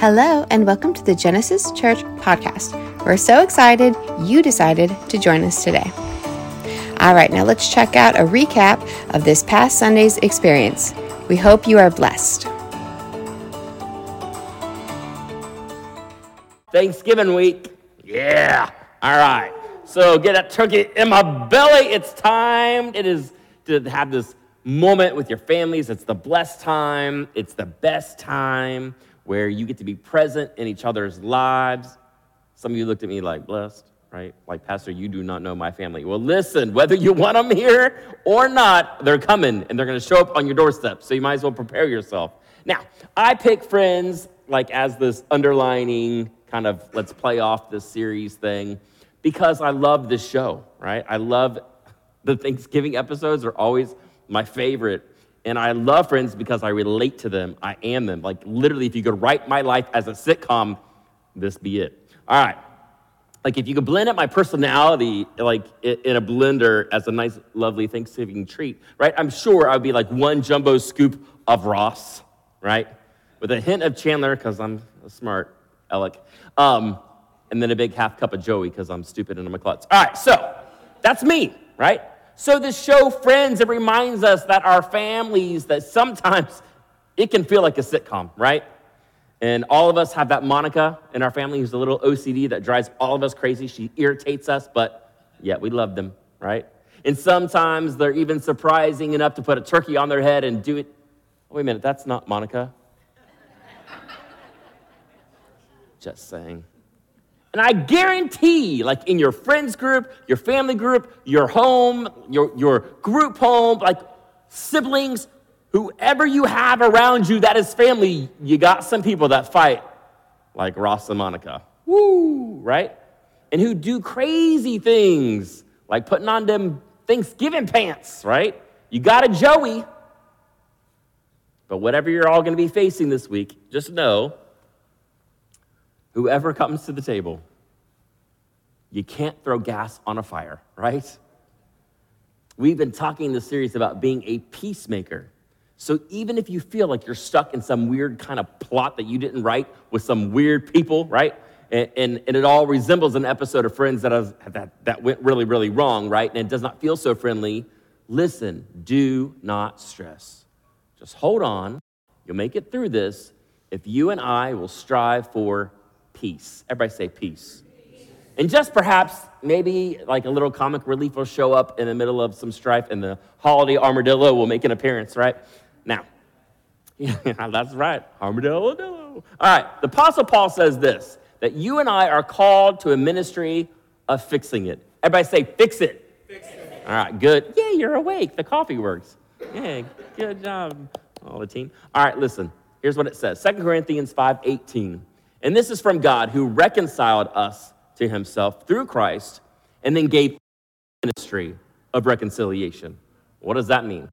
Hello, and welcome to the Genesis Church podcast. We're so excited you decided to join us today. All right, now let's check out a recap of this past Sunday's experience. We hope you are blessed. Thanksgiving week. Yeah. All right. So get that turkey in my belly. It's time. It is to have this moment with your families. It's the blessed time. It's the best time where you get to be present in each other's lives. Some of you looked at me like, blessed, right? Like, Pastor, you do not know my family. Well, listen, whether you want them here or not, they're coming and they're going to show up on your doorstep. So you might as well prepare yourself. Now, I pick friends like as this underlining kind of let's play off this series thing because I love this show, right? I love the Thanksgiving episodes are always my favorite and I love Friends because I relate to them. I am them. Like literally, if you could write my life as a sitcom, this be it. All right. Like if you could blend up my personality like in a blender as a nice, lovely Thanksgiving treat, right? I'm sure I'd be like one jumbo scoop of Ross, right? With a hint of Chandler because I'm smart Alec, um, and then a big half cup of Joey because I'm stupid and I'm a klutz. All right, so that's me, right? So, this show, Friends, it reminds us that our families, that sometimes it can feel like a sitcom, right? And all of us have that Monica in our family who's a little OCD that drives all of us crazy. She irritates us, but yet we love them, right? And sometimes they're even surprising enough to put a turkey on their head and do it. wait a minute, that's not Monica. Just saying. And I guarantee, like in your friends group, your family group, your home, your, your group home, like siblings, whoever you have around you that is family, you got some people that fight like Ross and Monica. Woo, right? And who do crazy things like putting on them Thanksgiving pants, right? You got a Joey. But whatever you're all going to be facing this week, just know whoever comes to the table, you can't throw gas on a fire, right? We've been talking in this series about being a peacemaker. So even if you feel like you're stuck in some weird kind of plot that you didn't write with some weird people, right? And, and, and it all resembles an episode of Friends that, has, that, that went really, really wrong, right? And it does not feel so friendly. Listen, do not stress. Just hold on. You'll make it through this if you and I will strive for peace. Everybody say peace. And just perhaps, maybe like a little comic relief will show up in the middle of some strife, and the holiday armadillo will make an appearance, right? Now, yeah, that's right, armadillo. All right, the Apostle Paul says this that you and I are called to a ministry of fixing it. Everybody say, fix it. Fix it. All right, good. Yeah, you're awake. The coffee works. Yeah, good job, all the team. All right, listen. Here's what it says 2 Corinthians 5 18. And this is from God who reconciled us to himself through Christ and then gave ministry of reconciliation. What does that mean?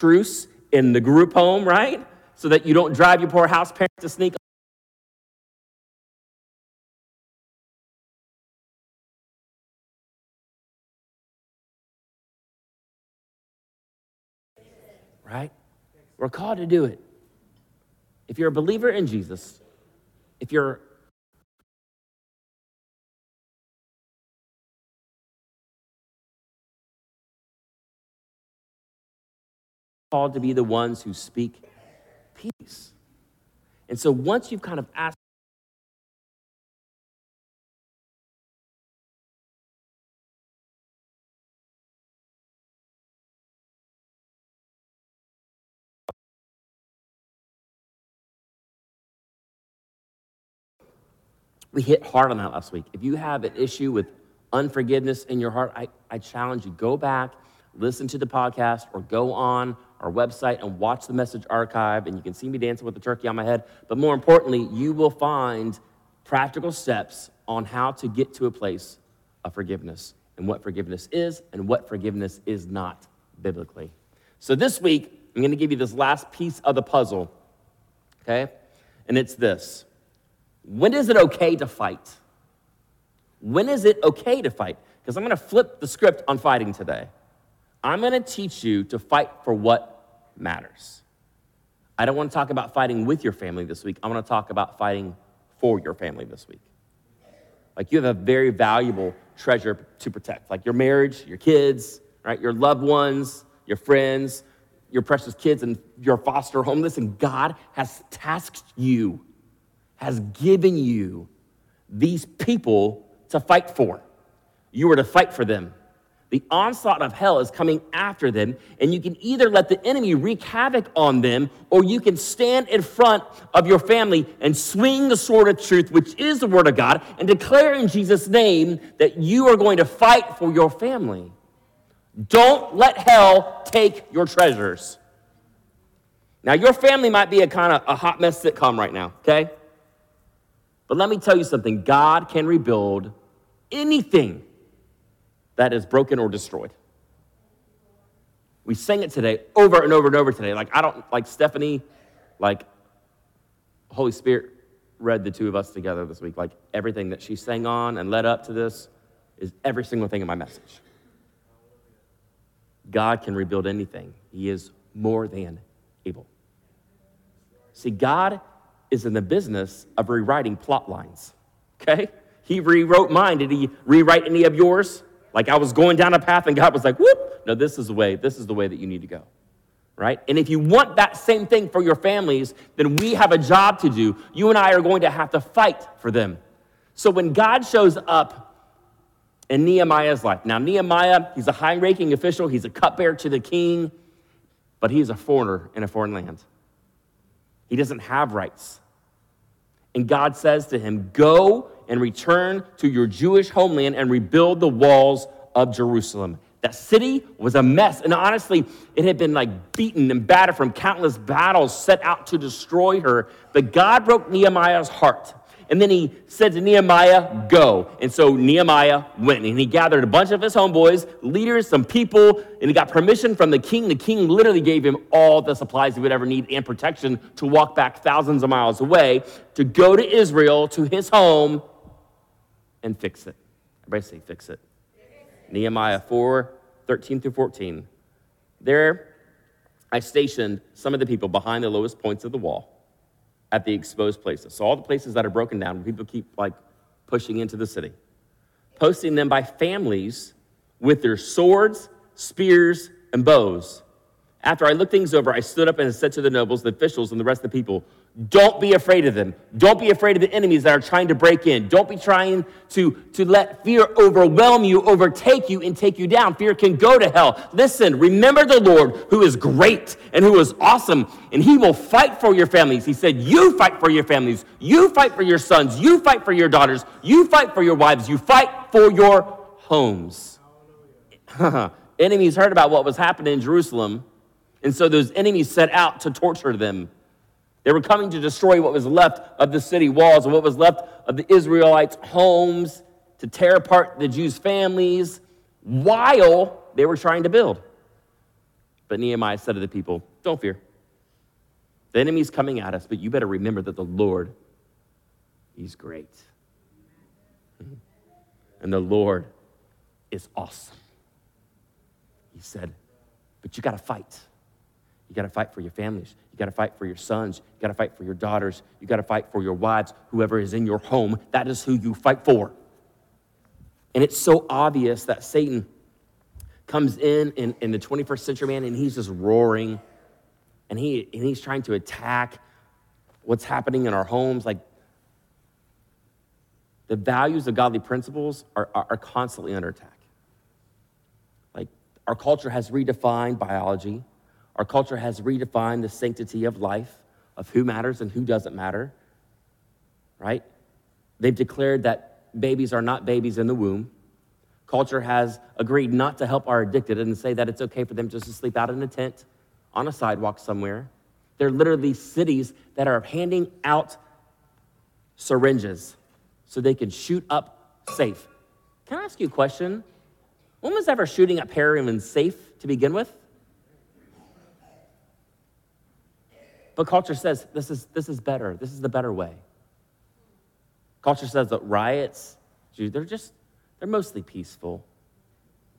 Truce in the group home, right? So that you don't drive your poor house parents to sneak right? We're called to do it. If you're a believer in Jesus, if you're called to be the ones who speak peace. And so once you've kind of asked we hit hard on that last week. If you have an issue with unforgiveness in your heart, I, I challenge you go back, listen to the podcast, or go on our website and watch the message archive, and you can see me dancing with the turkey on my head. But more importantly, you will find practical steps on how to get to a place of forgiveness and what forgiveness is and what forgiveness is not biblically. So this week, I'm going to give you this last piece of the puzzle, okay? And it's this when is it okay to fight? When is it okay to fight? Because I'm going to flip the script on fighting today. I'm going to teach you to fight for what matters. I don't want to talk about fighting with your family this week. I want to talk about fighting for your family this week. Like you have a very valuable treasure to protect, like your marriage, your kids, right? Your loved ones, your friends, your precious kids, and your foster home. Listen, God has tasked you, has given you these people to fight for. You are to fight for them. The onslaught of hell is coming after them, and you can either let the enemy wreak havoc on them, or you can stand in front of your family and swing the sword of truth, which is the word of God, and declare in Jesus' name that you are going to fight for your family. Don't let hell take your treasures. Now, your family might be a kind of a hot mess sitcom right now, okay? But let me tell you something God can rebuild anything that is broken or destroyed. We sang it today over and over and over today. Like, I don't, like Stephanie, like, Holy Spirit read the two of us together this week. Like, everything that she sang on and led up to this is every single thing in my message. God can rebuild anything, He is more than able. See, God is in the business of rewriting plot lines, okay? He rewrote mine. Did He rewrite any of yours? Like I was going down a path and God was like, whoop, no, this is the way, this is the way that you need to go. Right? And if you want that same thing for your families, then we have a job to do. You and I are going to have to fight for them. So when God shows up in Nehemiah's life, now Nehemiah, he's a high ranking official, he's a cupbearer to the king, but he's a foreigner in a foreign land. He doesn't have rights. And God says to him, Go and return to your Jewish homeland and rebuild the walls of Jerusalem. That city was a mess. And honestly, it had been like beaten and battered from countless battles set out to destroy her. But God broke Nehemiah's heart. And then he said to Nehemiah, Go. And so Nehemiah went and he gathered a bunch of his homeboys, leaders, some people, and he got permission from the king. The king literally gave him all the supplies he would ever need and protection to walk back thousands of miles away to go to Israel, to his home, and fix it. Everybody say, fix it. Nehemiah 4 13 through 14. There, I stationed some of the people behind the lowest points of the wall at the exposed places. So, all the places that are broken down, people keep like pushing into the city, posting them by families with their swords, spears, and bows. After I looked things over, I stood up and said to the nobles, the officials, and the rest of the people, don't be afraid of them. Don't be afraid of the enemies that are trying to break in. Don't be trying to, to let fear overwhelm you, overtake you, and take you down. Fear can go to hell. Listen, remember the Lord who is great and who is awesome, and he will fight for your families. He said, You fight for your families. You fight for your sons. You fight for your daughters. You fight for your wives. You fight for your homes. enemies heard about what was happening in Jerusalem, and so those enemies set out to torture them they were coming to destroy what was left of the city walls and what was left of the Israelites' homes, to tear apart the Jews' families while they were trying to build. But Nehemiah said to the people, Don't fear. The enemy's coming at us, but you better remember that the Lord, He's great. Mm-hmm. And the Lord is awesome. He said, But you got to fight. You got to fight for your families. You got to fight for your sons. You got to fight for your daughters. You got to fight for your wives, whoever is in your home. That is who you fight for. And it's so obvious that Satan comes in, in in the 21st century, man, and he's just roaring and, he, and he's trying to attack what's happening in our homes. Like the values of godly principles are, are, are constantly under attack. Like our culture has redefined biology our culture has redefined the sanctity of life, of who matters and who doesn't matter, right? They've declared that babies are not babies in the womb. Culture has agreed not to help our addicted and say that it's okay for them just to sleep out in a tent on a sidewalk somewhere. There are literally cities that are handing out syringes so they can shoot up safe. Can I ask you a question? When was ever shooting up heroin safe to begin with? But culture says this is, this is better. This is the better way. Culture says that riots, they're just, they're mostly peaceful.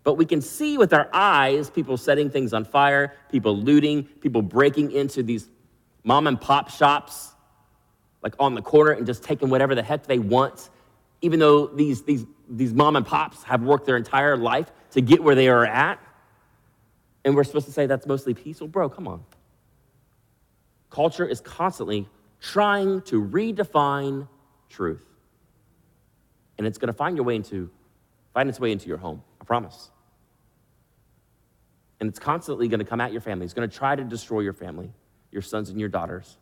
But we can see with our eyes people setting things on fire, people looting, people breaking into these mom and pop shops, like on the corner, and just taking whatever the heck they want, even though these, these, these mom and pops have worked their entire life to get where they are at. And we're supposed to say that's mostly peaceful? Bro, come on. Culture is constantly trying to redefine truth. And it's going to find your way into find its way into your home. I promise. And it's constantly going to come at your family. It's going to try to destroy your family, your sons and your daughters.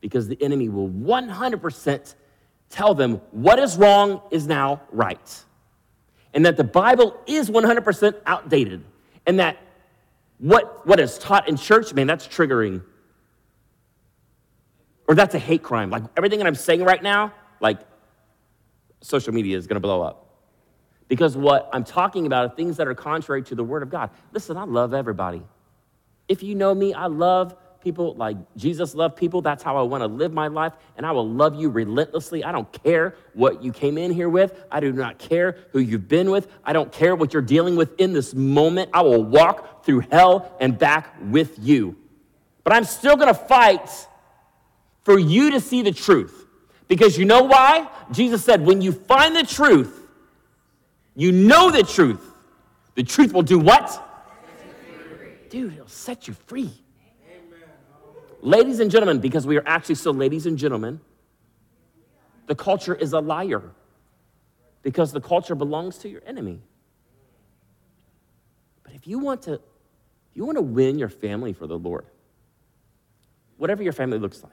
Because the enemy will 100% tell them what is wrong is now right. And that the Bible is 100% outdated. And that what, what is taught in church, man, that's triggering. Or that's a hate crime. Like everything that I'm saying right now, like social media is going to blow up. Because what I'm talking about are things that are contrary to the Word of God. Listen, I love everybody. If you know me, I love people like Jesus loved people. That's how I want to live my life. And I will love you relentlessly. I don't care what you came in here with. I do not care who you've been with. I don't care what you're dealing with in this moment. I will walk through hell and back with you. But I'm still going to fight for you to see the truth. Because you know why? Jesus said, when you find the truth, you know the truth. The truth will do what? Dude, it'll set you free. Ladies and gentlemen, because we are actually still ladies and gentlemen, the culture is a liar because the culture belongs to your enemy. But if you want to, if you want to win your family for the Lord, whatever your family looks like,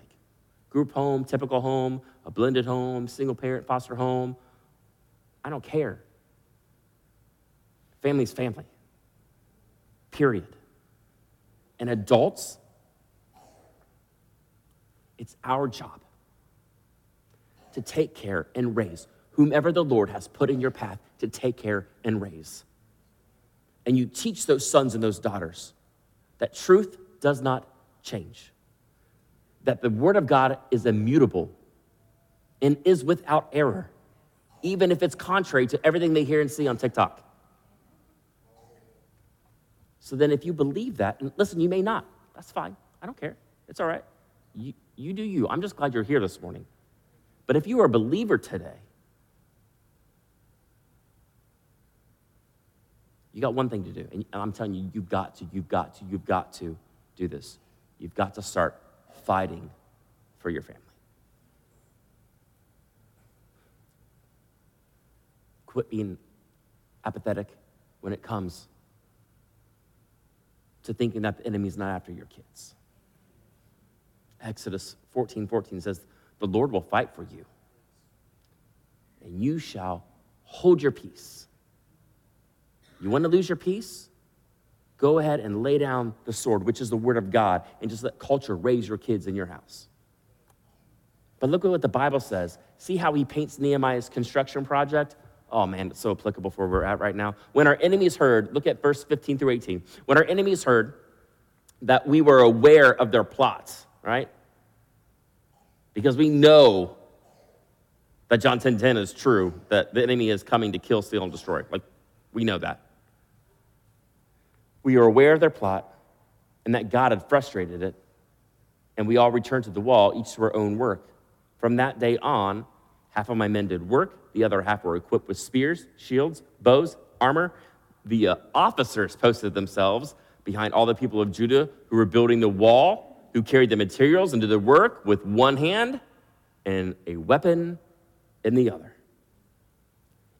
group home, typical home, a blended home, single parent, foster home, I don't care. Family's family. Period. And adults, it's our job to take care and raise whomever the Lord has put in your path to take care and raise. And you teach those sons and those daughters that truth does not change, that the Word of God is immutable and is without error, even if it's contrary to everything they hear and see on TikTok. So then, if you believe that, and listen, you may not, that's fine. I don't care. It's all right. You, you do you. I'm just glad you're here this morning. But if you are a believer today, you got one thing to do. And I'm telling you, you've got to, you've got to, you've got to do this. You've got to start fighting for your family. Quit being apathetic when it comes to thinking that the enemy's not after your kids. Exodus 14 14 says, The Lord will fight for you, and you shall hold your peace. You want to lose your peace? Go ahead and lay down the sword, which is the word of God, and just let culture raise your kids in your house. But look at what the Bible says. See how he paints Nehemiah's construction project? Oh man, it's so applicable for where we're at right now. When our enemies heard, look at verse 15 through 18. When our enemies heard that we were aware of their plots, right? Because we know that John 10:10 10, 10 is true, that the enemy is coming to kill, steal, and destroy. Like, we know that. We were aware of their plot and that God had frustrated it, and we all returned to the wall, each to our own work. From that day on, half of my men did work, the other half were equipped with spears, shields, bows, armor. The uh, officers posted themselves behind all the people of Judah who were building the wall who carried the materials and did the work with one hand and a weapon in the other.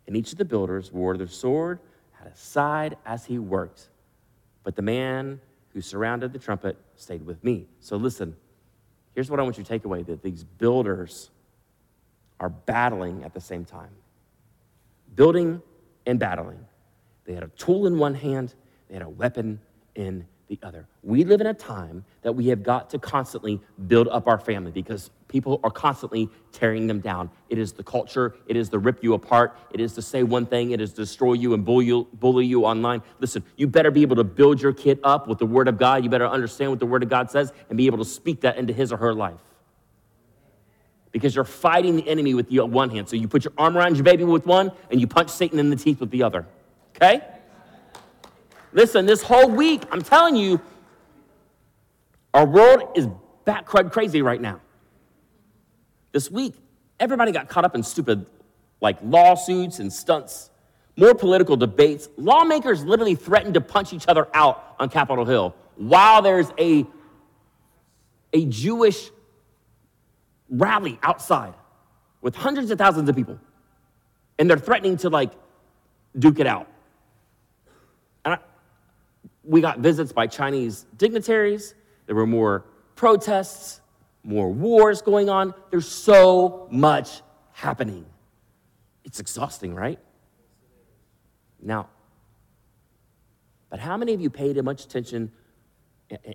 And each of the builders wore their sword at his side as he worked. But the man who surrounded the trumpet stayed with me. So listen, here's what I want you to take away that these builders are battling at the same time. Building and battling. They had a tool in one hand, they had a weapon in the other. We live in a time that we have got to constantly build up our family because people are constantly tearing them down. It is the culture, it is to rip you apart, it is to say one thing, it is to destroy you and bully you, bully you online. Listen, you better be able to build your kid up with the Word of God. You better understand what the Word of God says and be able to speak that into his or her life. because you're fighting the enemy with the one hand. So you put your arm around your baby with one and you punch Satan in the teeth with the other. Okay? Listen, this whole week, I'm telling you, our world is bat crud crazy right now. This week, everybody got caught up in stupid like lawsuits and stunts, more political debates. Lawmakers literally threatened to punch each other out on Capitol Hill while there's a, a Jewish rally outside with hundreds of thousands of people. And they're threatening to like duke it out. We got visits by Chinese dignitaries. There were more protests, more wars going on. There's so much happening. It's exhausting, right? Now, but how many of you paid as much attention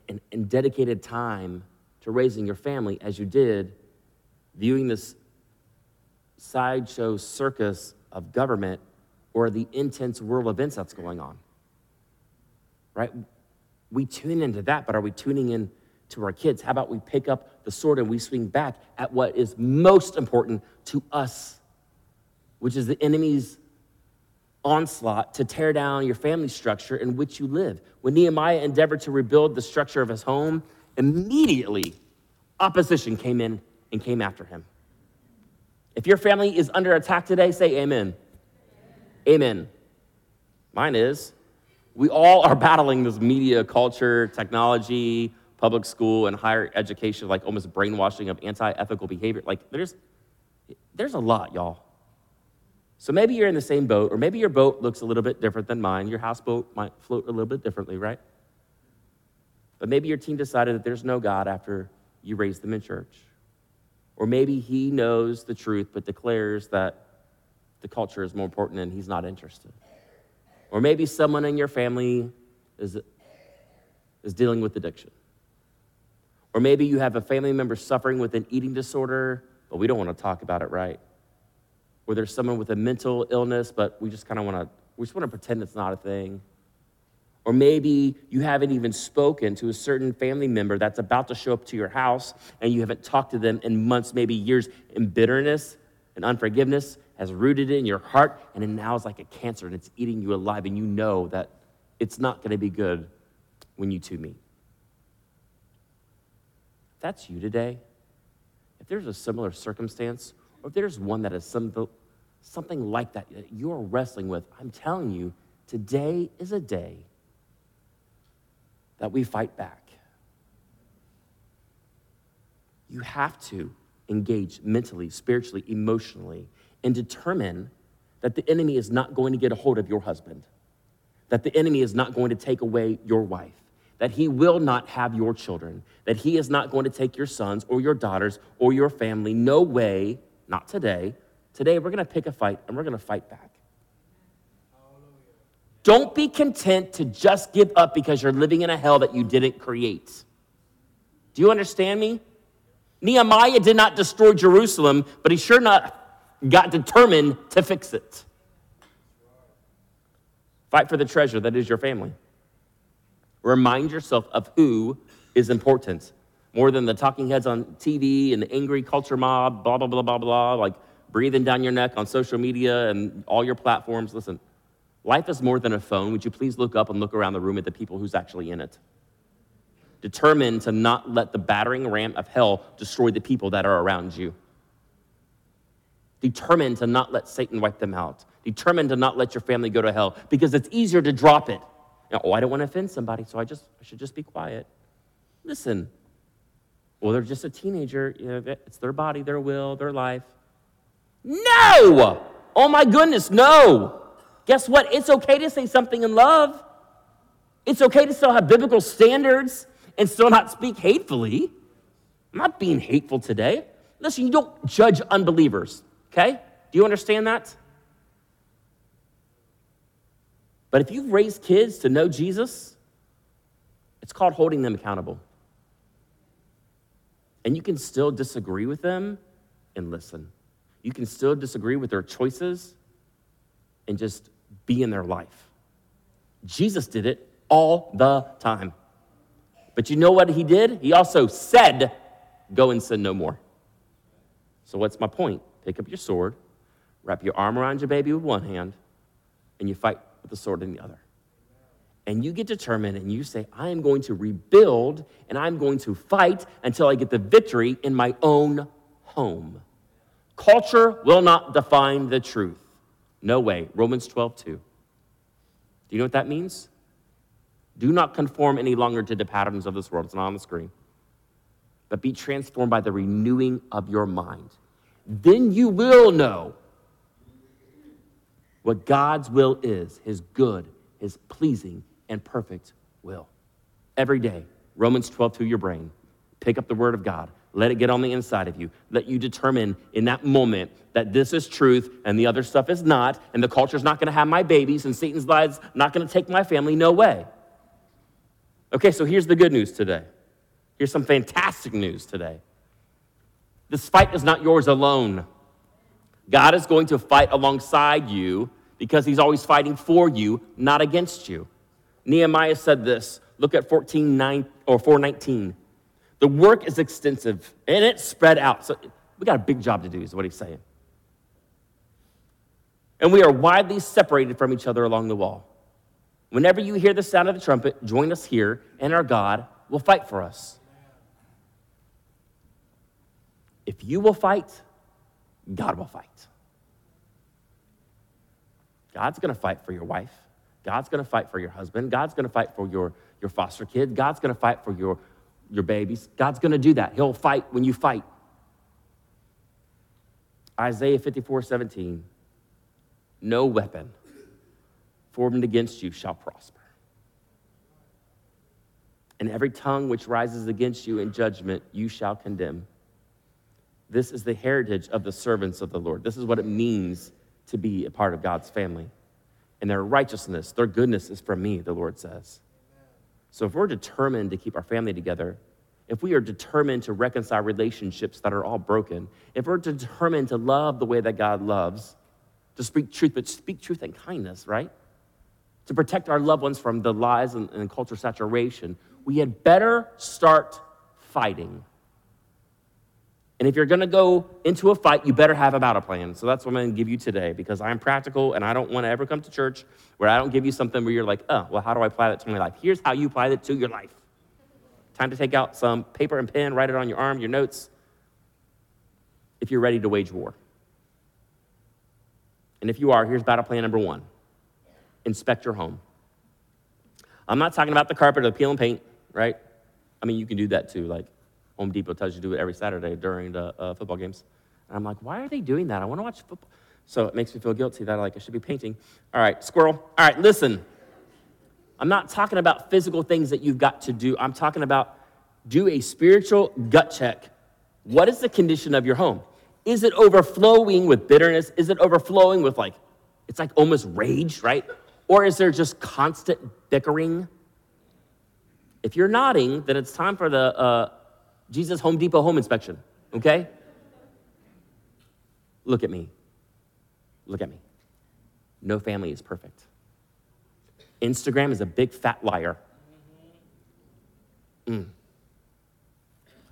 and, and dedicated time to raising your family as you did viewing this sideshow circus of government or the intense world events that's going on? Right? We tune into that, but are we tuning in to our kids? How about we pick up the sword and we swing back at what is most important to us, which is the enemy's onslaught to tear down your family structure in which you live. When Nehemiah endeavored to rebuild the structure of his home, immediately opposition came in and came after him. If your family is under attack today, say amen. Amen. Mine is. We all are battling this media culture, technology, public school, and higher education, like almost brainwashing of anti ethical behavior. Like, there's, there's a lot, y'all. So maybe you're in the same boat, or maybe your boat looks a little bit different than mine. Your houseboat might float a little bit differently, right? But maybe your team decided that there's no God after you raised them in church. Or maybe he knows the truth but declares that the culture is more important and he's not interested. Or maybe someone in your family is, is dealing with addiction. Or maybe you have a family member suffering with an eating disorder, but we don't want to talk about it, right? Or there's someone with a mental illness, but we just kind of want to, we just want to pretend it's not a thing. Or maybe you haven't even spoken to a certain family member that's about to show up to your house and you haven't talked to them in months, maybe years, in bitterness and unforgiveness has rooted in your heart, and it now is like a cancer and it's eating you alive, and you know that it's not going to be good when you two meet. If that's you today, if there's a similar circumstance, or if there's one that is some, something like that that you're wrestling with, I'm telling you, today is a day that we fight back. You have to engage mentally, spiritually, emotionally, and determine that the enemy is not going to get a hold of your husband, that the enemy is not going to take away your wife, that he will not have your children, that he is not going to take your sons or your daughters or your family. No way, not today. Today, we're going to pick a fight and we're going to fight back. Don't be content to just give up because you're living in a hell that you didn't create. Do you understand me? Nehemiah did not destroy Jerusalem, but he sure not got determined to fix it. Fight for the treasure that is your family. Remind yourself of who is important more than the talking heads on TV and the angry culture mob, blah, blah, blah, blah, blah, like breathing down your neck on social media and all your platforms. Listen, life is more than a phone. Would you please look up and look around the room at the people who's actually in it? Determined to not let the battering ram of hell destroy the people that are around you. Determined to not let Satan wipe them out. Determined to not let your family go to hell because it's easier to drop it. You know, oh, I don't want to offend somebody, so I just I should just be quiet. Listen, well, they're just a teenager. You know, it's their body, their will, their life. No! Oh my goodness, no. Guess what? It's okay to say something in love. It's okay to still have biblical standards and still not speak hatefully. I'm not being hateful today. Listen, you don't judge unbelievers, okay? Do you understand that? But if you've raised kids to know Jesus, it's called holding them accountable. And you can still disagree with them and listen. You can still disagree with their choices and just be in their life. Jesus did it all the time. But you know what he did? He also said, Go and sin no more. So, what's my point? Pick up your sword, wrap your arm around your baby with one hand, and you fight with the sword in the other. And you get determined and you say, I am going to rebuild and I'm going to fight until I get the victory in my own home. Culture will not define the truth. No way. Romans 12, 2. Do you know what that means? Do not conform any longer to the patterns of this world. It's not on the screen. But be transformed by the renewing of your mind. Then you will know what God's will is his good, his pleasing, and perfect will. Every day, Romans 12 to your brain. Pick up the word of God. Let it get on the inside of you. Let you determine in that moment that this is truth and the other stuff is not, and the culture's not to have my babies, and Satan's lies not to take my family. No way. Okay, so here's the good news today. Here's some fantastic news today. This fight is not yours alone. God is going to fight alongside you because he's always fighting for you, not against you. Nehemiah said this. Look at 14 9 or 419. The work is extensive and it's spread out. So we got a big job to do, is what he's saying. And we are widely separated from each other along the wall. Whenever you hear the sound of the trumpet, join us here, and our God will fight for us. If you will fight, God will fight. God's going to fight for your wife. God's going to fight for your husband. God's going to fight for your, your foster kid. God's going to fight for your, your babies. God's going to do that. He'll fight when you fight. Isaiah 54 17. No weapon formed against you shall prosper. And every tongue which rises against you in judgment, you shall condemn. This is the heritage of the servants of the Lord. This is what it means to be a part of God's family. And their righteousness, their goodness is from me, the Lord says. So if we're determined to keep our family together, if we are determined to reconcile relationships that are all broken, if we're determined to love the way that God loves, to speak truth, but speak truth and kindness, right? To protect our loved ones from the lies and, and culture saturation, we had better start fighting. And if you're going to go into a fight, you better have a battle plan. So that's what I'm going to give you today because I'm practical and I don't want to ever come to church where I don't give you something where you're like, oh, well, how do I apply that to my life? Here's how you apply it to your life. Time to take out some paper and pen, write it on your arm, your notes, if you're ready to wage war. And if you are, here's battle plan number one inspect your home. I'm not talking about the carpet or the peel and paint, right? I mean, you can do that too. Like, Home Depot tells you to do it every Saturday during the uh, football games. And I'm like, why are they doing that? I want to watch football. So it makes me feel guilty that like I should be painting. All right, squirrel. All right, listen. I'm not talking about physical things that you've got to do. I'm talking about do a spiritual gut check. What is the condition of your home? Is it overflowing with bitterness? Is it overflowing with like, it's like almost rage, right? Or is there just constant bickering? If you're nodding, then it's time for the uh, Jesus Home Depot home inspection, okay? Look at me. Look at me. No family is perfect. Instagram is a big fat liar. Mm.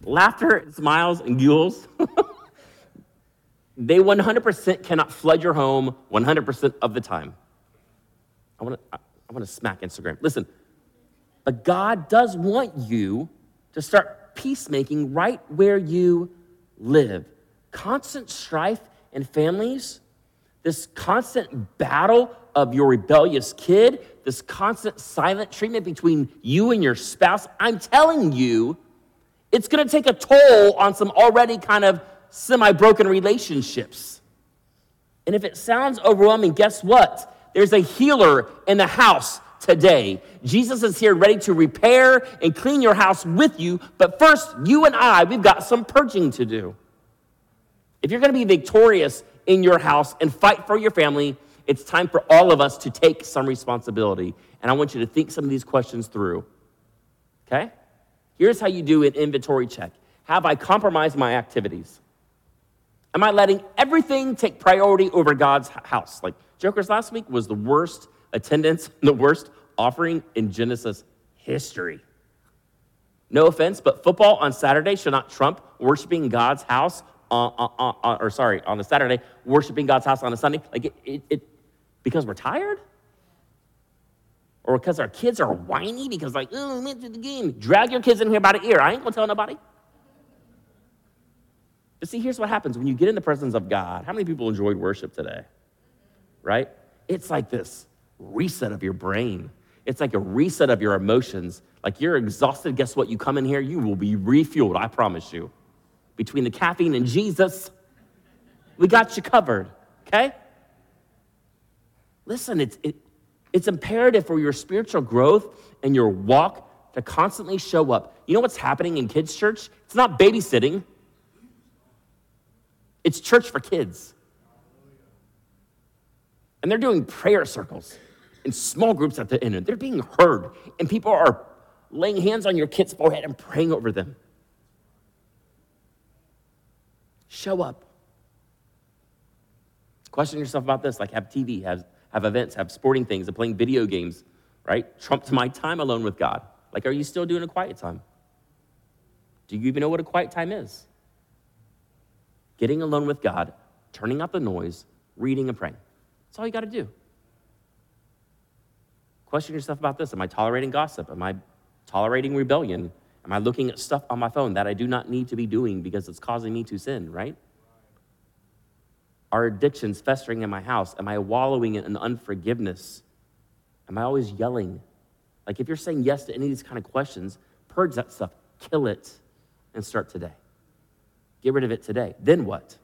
Laughter, smiles, and giggles, they 100% cannot flood your home 100% of the time. I want to I want to smack Instagram. Listen, but God does want you to start peacemaking right where you live. Constant strife in families, this constant battle of your rebellious kid, this constant silent treatment between you and your spouse. I'm telling you, it's gonna take a toll on some already kind of semi broken relationships. And if it sounds overwhelming, guess what? There's a healer in the house today. Jesus is here ready to repair and clean your house with you, but first, you and I, we've got some purging to do. If you're going to be victorious in your house and fight for your family, it's time for all of us to take some responsibility. And I want you to think some of these questions through. Okay? Here's how you do an inventory check Have I compromised my activities? Am I letting everything take priority over God's house? Like Joker's last week was the worst attendance, the worst offering in Genesis history. No offense, but football on Saturday should not trump worshiping God's house on, on, on, or sorry, on a Saturday, worshiping God's house on a Sunday? Like it, it, it because we're tired? Or because our kids are whiny because like, oh, we went to the game. Drag your kids in here by the ear. I ain't gonna tell nobody. But see, here's what happens when you get in the presence of God. How many people enjoyed worship today? Right? It's like this reset of your brain. It's like a reset of your emotions. Like you're exhausted. Guess what? You come in here, you will be refueled, I promise you. Between the caffeine and Jesus, we got you covered, okay? Listen, it's, it, it's imperative for your spiritual growth and your walk to constantly show up. You know what's happening in kids' church? It's not babysitting, it's church for kids. And they're doing prayer circles in small groups at the end. They're being heard, and people are laying hands on your kid's forehead and praying over them. Show up. Question yourself about this like, have TV, have, have events, have sporting things, and playing video games, right? Trumps my time alone with God. Like, are you still doing a quiet time? Do you even know what a quiet time is? Getting alone with God, turning up the noise, reading and praying. That's all you got to do. Question yourself about this Am I tolerating gossip? Am I tolerating rebellion? Am I looking at stuff on my phone that I do not need to be doing because it's causing me to sin, right? Are addictions festering in my house? Am I wallowing in unforgiveness? Am I always yelling? Like, if you're saying yes to any of these kind of questions, purge that stuff, kill it, and start today. Get rid of it today. Then what?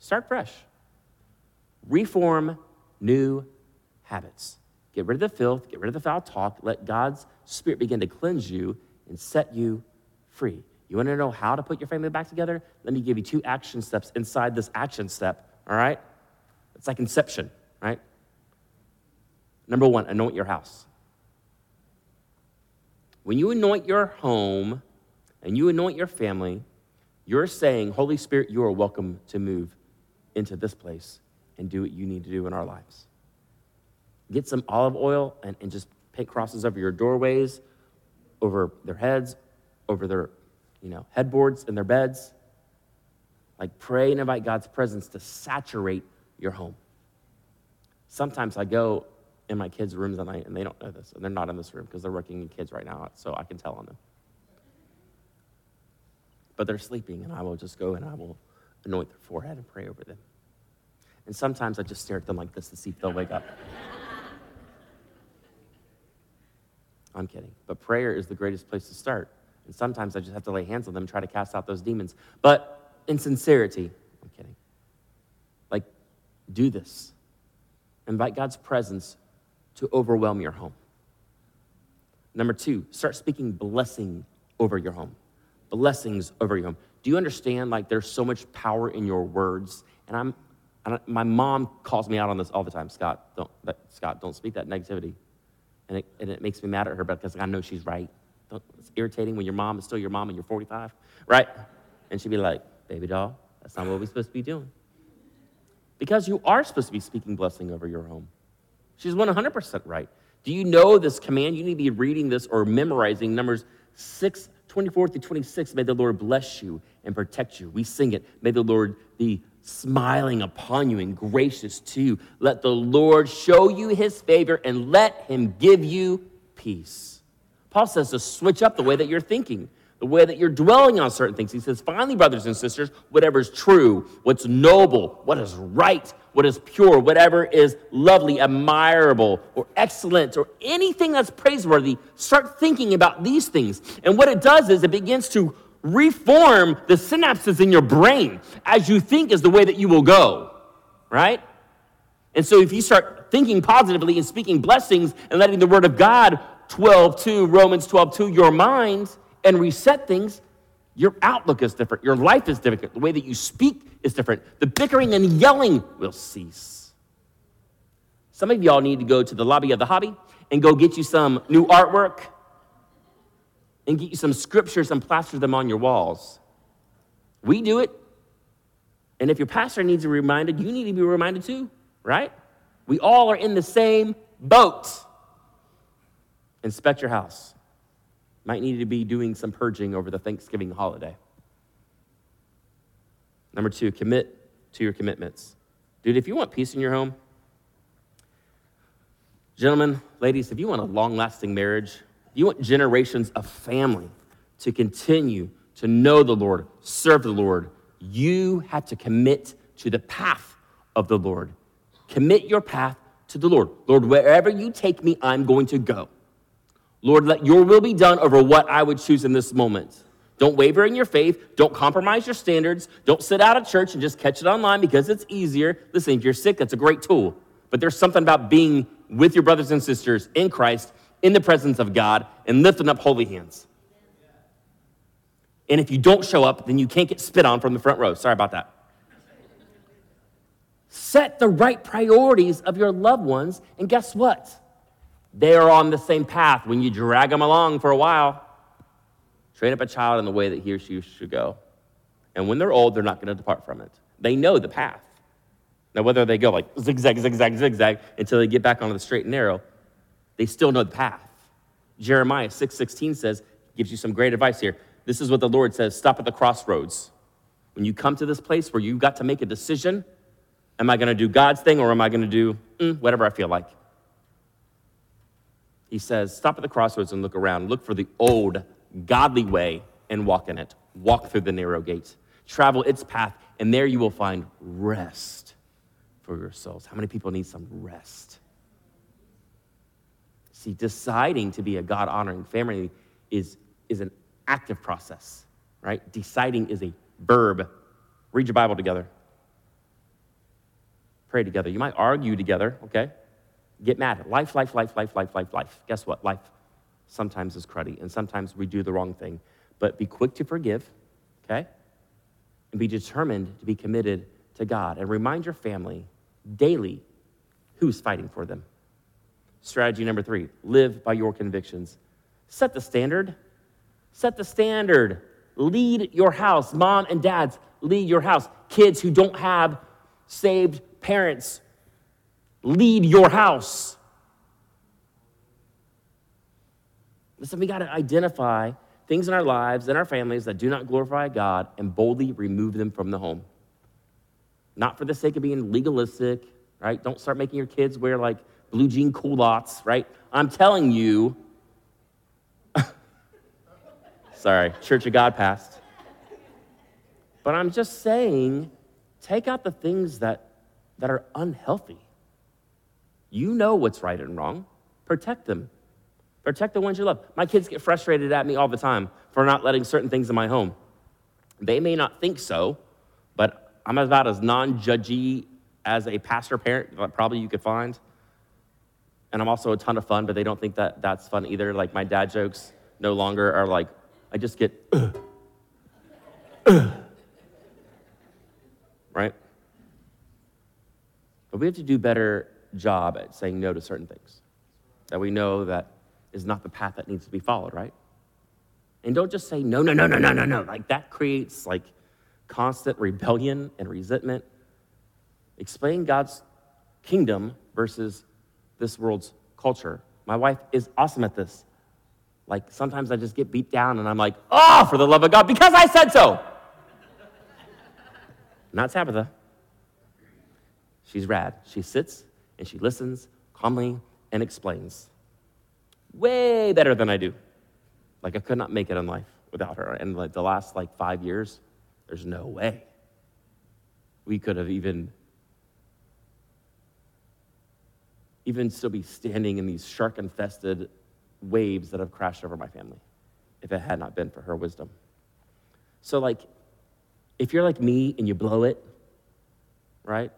Start fresh. Reform new habits. Get rid of the filth, get rid of the foul talk, let God's Spirit begin to cleanse you and set you free. You want to know how to put your family back together? Let me give you two action steps inside this action step, all right? It's like inception, right? Number one, anoint your house. When you anoint your home and you anoint your family, you're saying, Holy Spirit, you are welcome to move into this place and do what you need to do in our lives. Get some olive oil and, and just paint crosses over your doorways, over their heads, over their you know, headboards in their beds. Like pray and invite God's presence to saturate your home. Sometimes I go in my kids' rooms at night and they don't know this, and they're not in this room because they're working in kids right now, so I can tell on them. But they're sleeping, and I will just go and I will anoint their forehead and pray over them. And sometimes I just stare at them like this to see if they'll wake up. I'm kidding. But prayer is the greatest place to start. And sometimes I just have to lay hands on them try to cast out those demons. But in sincerity, I'm kidding. Like, do this. Invite God's presence to overwhelm your home. Number two, start speaking blessing over your home. Blessings over your home. Do you understand? Like, there's so much power in your words. And I'm, my mom calls me out on this all the time. Scott, don't, that, Scott, don't speak that negativity and it, and it makes me mad at her because I know she's right. It's irritating when your mom is still your mom and you're 45, right? And she'd be like, baby doll, that's not what we're supposed to be doing. Because you are supposed to be speaking blessing over your home. She's 100% right. Do you know this command? You need to be reading this or memorizing Numbers 6, 24 through 26. May the Lord bless you and protect you. We sing it. May the Lord be smiling upon you and gracious to you. Let the Lord show you his favor and let him give you peace. Paul says to switch up the way that you're thinking, the way that you're dwelling on certain things. He says, finally, brothers and sisters, whatever is true, what's noble, what is right, what is pure, whatever is lovely, admirable, or excellent, or anything that's praiseworthy, start thinking about these things. And what it does is it begins to reform the synapses in your brain as you think is the way that you will go, right? And so if you start thinking positively and speaking blessings and letting the word of God 12 2, Romans 12 2, your mind and reset things, your outlook is different. Your life is different. The way that you speak is different. The bickering and yelling will cease. Some of y'all need to go to the lobby of the hobby and go get you some new artwork and get you some scriptures and plaster them on your walls. We do it. And if your pastor needs to be reminded, you need to be reminded too, right? We all are in the same boat. Inspect your house. Might need to be doing some purging over the Thanksgiving holiday. Number two, commit to your commitments. Dude, if you want peace in your home, gentlemen, ladies, if you want a long lasting marriage, you want generations of family to continue to know the Lord, serve the Lord, you have to commit to the path of the Lord. Commit your path to the Lord. Lord, wherever you take me, I'm going to go. Lord, let your will be done over what I would choose in this moment. Don't waver in your faith. Don't compromise your standards. Don't sit out of church and just catch it online because it's easier. Listen, if you're sick, that's a great tool. But there's something about being with your brothers and sisters in Christ, in the presence of God, and lifting up holy hands. And if you don't show up, then you can't get spit on from the front row. Sorry about that. Set the right priorities of your loved ones, and guess what? They are on the same path when you drag them along for a while. Train up a child in the way that he or she should go. And when they're old, they're not going to depart from it. They know the path. Now, whether they go like zigzag, zigzag, zigzag until they get back onto the straight and narrow, they still know the path. Jeremiah 6:16 says, gives you some great advice here. This is what the Lord says: stop at the crossroads. When you come to this place where you've got to make a decision, am I going to do God's thing or am I going to do mm, whatever I feel like? He says, stop at the crossroads and look around. Look for the old, godly way and walk in it. Walk through the narrow gate. Travel its path, and there you will find rest for your souls. How many people need some rest? See, deciding to be a God honoring family is, is an active process, right? Deciding is a verb. Read your Bible together, pray together. You might argue together, okay? get mad life, life, life, life, life, life, life. Guess what? Life sometimes is cruddy, and sometimes we do the wrong thing. But be quick to forgive, okay? And be determined to be committed to God. And remind your family daily who's fighting for them. Strategy number three live by your convictions. Set the standard. Set the standard. Lead your house. Mom and dads, lead your house. Kids who don't have saved parents, lead your house. Listen, we got to identify things in our lives and our families that do not glorify God and boldly remove them from the home. Not for the sake of being legalistic, right? Don't start making your kids wear like blue jean culottes, right? I'm telling you, sorry, Church of God passed. But I'm just saying, take out the things that, that are unhealthy. You know what's right and wrong. Protect them. Protect the ones you love. My kids get frustrated at me all the time for not letting certain things in my home. They may not think so, but I'm about as non judgy as a pastor parent probably you could find. And I'm also a ton of fun, but they don't think that that's fun either. Like my dad jokes no longer are like, I just get, right? But we have to do better job at saying no to certain things that we know that is not the path that needs to be followed, right? And don't just say no, no, no, no, no, no, no. Like that creates like constant rebellion and resentment. Explain God's kingdom versus this world's culture. My wife is awesome at this. Like sometimes I just get beat down and I'm like, oh, for the love of God, because I said so. Not Tabitha. She's rad. She sits and she listens calmly and explains. Way better than I do. Like I could not make it in life without her. And like the last like five years, there's no way we could have even even still be standing in these shark infested waves that have crashed over my family if it had not been for her wisdom. So, like, if you're like me and you blow it, right?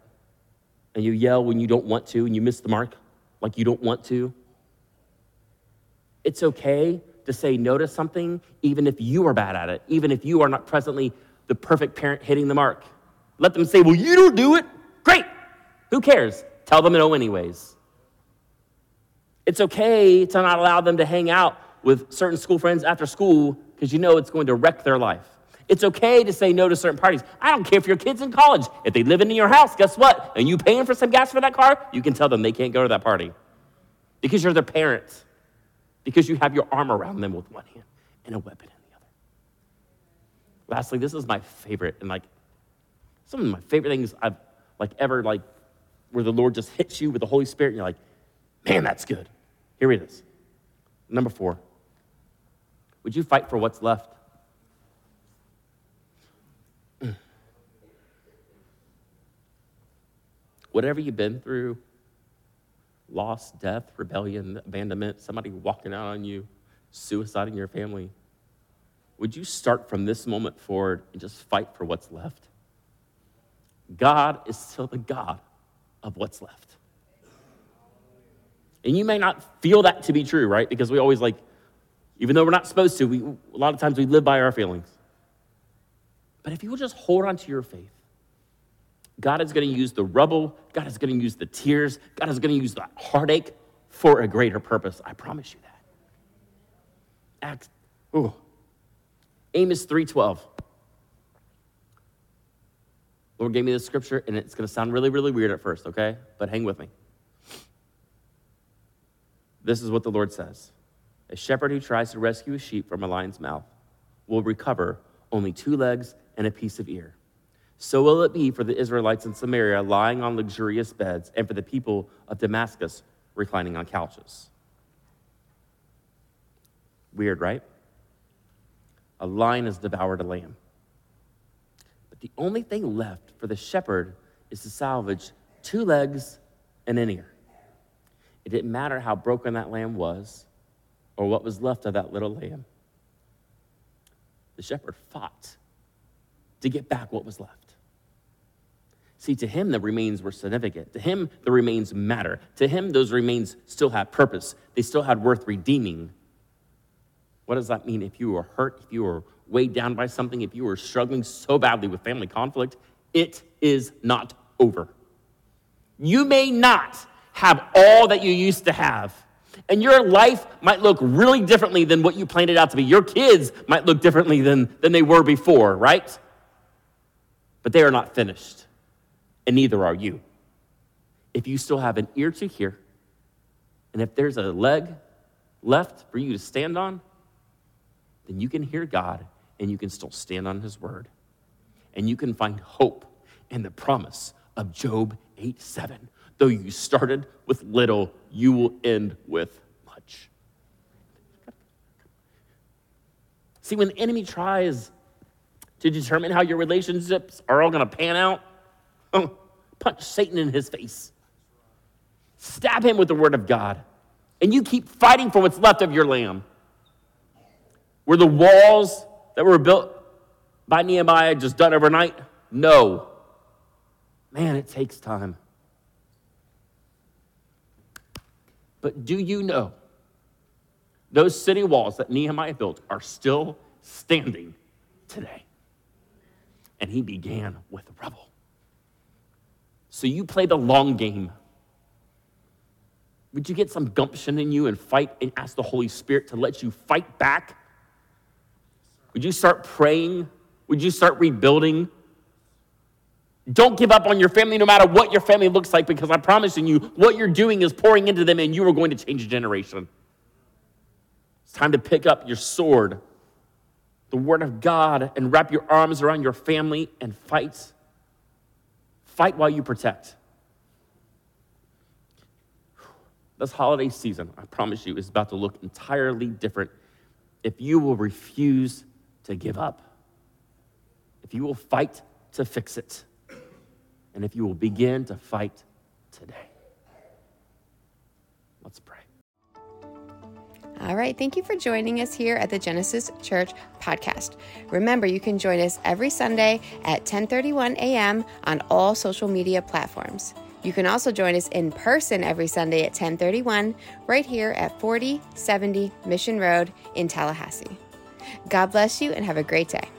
and you yell when you don't want to and you miss the mark like you don't want to. It's okay to say no to something even if you are bad at it, even if you are not presently the perfect parent hitting the mark. Let them say, Well, you don't do it. Great. Who cares? Tell them no, anyways. It's okay to not allow them to hang out with certain school friends after school because you know it's going to wreck their life. It's okay to say no to certain parties. I don't care if your kid's in college. If they live in your house, guess what? And you paying for some gas for that car, you can tell them they can't go to that party because you're their parents, because you have your arm around them with one hand and a weapon in the other. Lastly, this is my favorite, and like, Some of my favorite things I've like ever like where the Lord just hits you with the Holy Spirit and you're like, man, that's good. Here it is. Number four. Would you fight for what's left? Whatever you've been through, loss, death, rebellion, abandonment, somebody walking out on you, suicide in your family, would you start from this moment forward and just fight for what's left? God is still the God of what's left. And you may not feel that to be true, right? Because we always like, even though we're not supposed to, we, a lot of times we live by our feelings. But if you will just hold on to your faith, God is going to use the rubble, God is going to use the tears, God is going to use the heartache for a greater purpose. I promise you that. Acts, ooh. Amos 3:12. Lord gave me this scripture, and it's going to sound really, really weird at first, okay? But hang with me. This is what the Lord says A shepherd who tries to rescue a sheep from a lion's mouth will recover only two legs and a piece of ear. So will it be for the Israelites in Samaria lying on luxurious beds, and for the people of Damascus reclining on couches. Weird, right? A lion has devoured a lamb. But the only thing left for the shepherd is to salvage two legs and an ear. It didn't matter how broken that lamb was or what was left of that little lamb. The shepherd fought to get back what was left. See, to him, the remains were significant. To him, the remains matter. To him, those remains still had purpose. They still had worth redeeming. What does that mean? If you were hurt, if you were weighed down by something, if you were struggling so badly with family conflict, it is not over. You may not have all that you used to have. And your life might look really differently than what you planned it out to be. Your kids might look differently than, than they were before, right? But they are not finished and neither are you. If you still have an ear to hear, and if there's a leg left for you to stand on, then you can hear God and you can still stand on His word. And you can find hope in the promise of Job 8 7. Though you started with little, you will end with much. See, when the enemy tries to determine how your relationships are all going to pan out, oh, punch Satan in his face. Stab him with the word of God. And you keep fighting for what's left of your lamb. Were the walls that were built by Nehemiah just done overnight? No. Man, it takes time. But do you know those city walls that Nehemiah built are still standing today? And he began with rubble. So you play the long game. Would you get some gumption in you and fight and ask the Holy Spirit to let you fight back? Would you start praying? Would you start rebuilding? Don't give up on your family no matter what your family looks like because I'm promising you, what you're doing is pouring into them and you are going to change a generation. It's time to pick up your sword, the Word of God, and wrap your arms around your family and fight. Fight while you protect. This holiday season, I promise you, is about to look entirely different if you will refuse to give up, if you will fight to fix it, and if you will begin to fight today. Let's pray. All right, thank you for joining us here at the Genesis Church podcast. Remember, you can join us every Sunday at 10:31 a.m. on all social media platforms. You can also join us in person every Sunday at 1031 right here at 4070 Mission Road in Tallahassee. God bless you and have a great day.